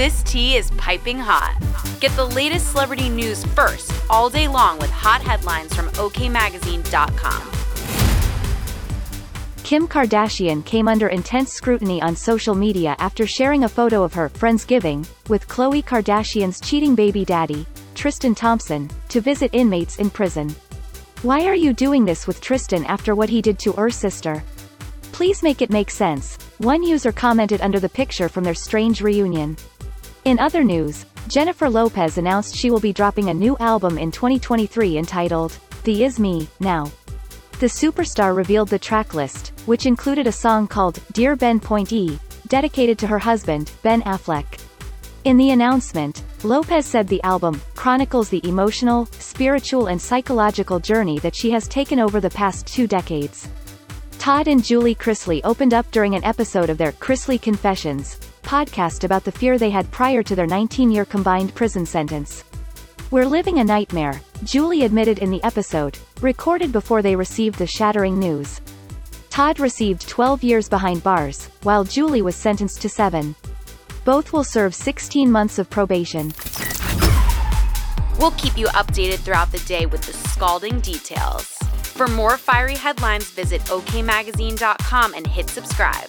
This tea is piping hot. Get the latest celebrity news first all day long with hot headlines from OKMagazine.com. Kim Kardashian came under intense scrutiny on social media after sharing a photo of her Friendsgiving with Khloe Kardashian's cheating baby daddy, Tristan Thompson, to visit inmates in prison. Why are you doing this with Tristan after what he did to her sister? Please make it make sense, one user commented under the picture from their strange reunion. In other news, Jennifer Lopez announced she will be dropping a new album in 2023 entitled, This Is Me, Now. The superstar revealed the track list, which included a song called Dear Ben Point E, dedicated to her husband, Ben Affleck. In the announcement, Lopez said the album chronicles the emotional, spiritual and psychological journey that she has taken over the past two decades. Todd and Julie Chrisley opened up during an episode of their Chrisley Confessions podcast about the fear they had prior to their 19-year combined prison sentence. We're living a nightmare, Julie admitted in the episode, recorded before they received the shattering news. Todd received 12 years behind bars, while Julie was sentenced to 7. Both will serve 16 months of probation. We'll keep you updated throughout the day with the scalding details. For more fiery headlines, visit okmagazine.com and hit subscribe.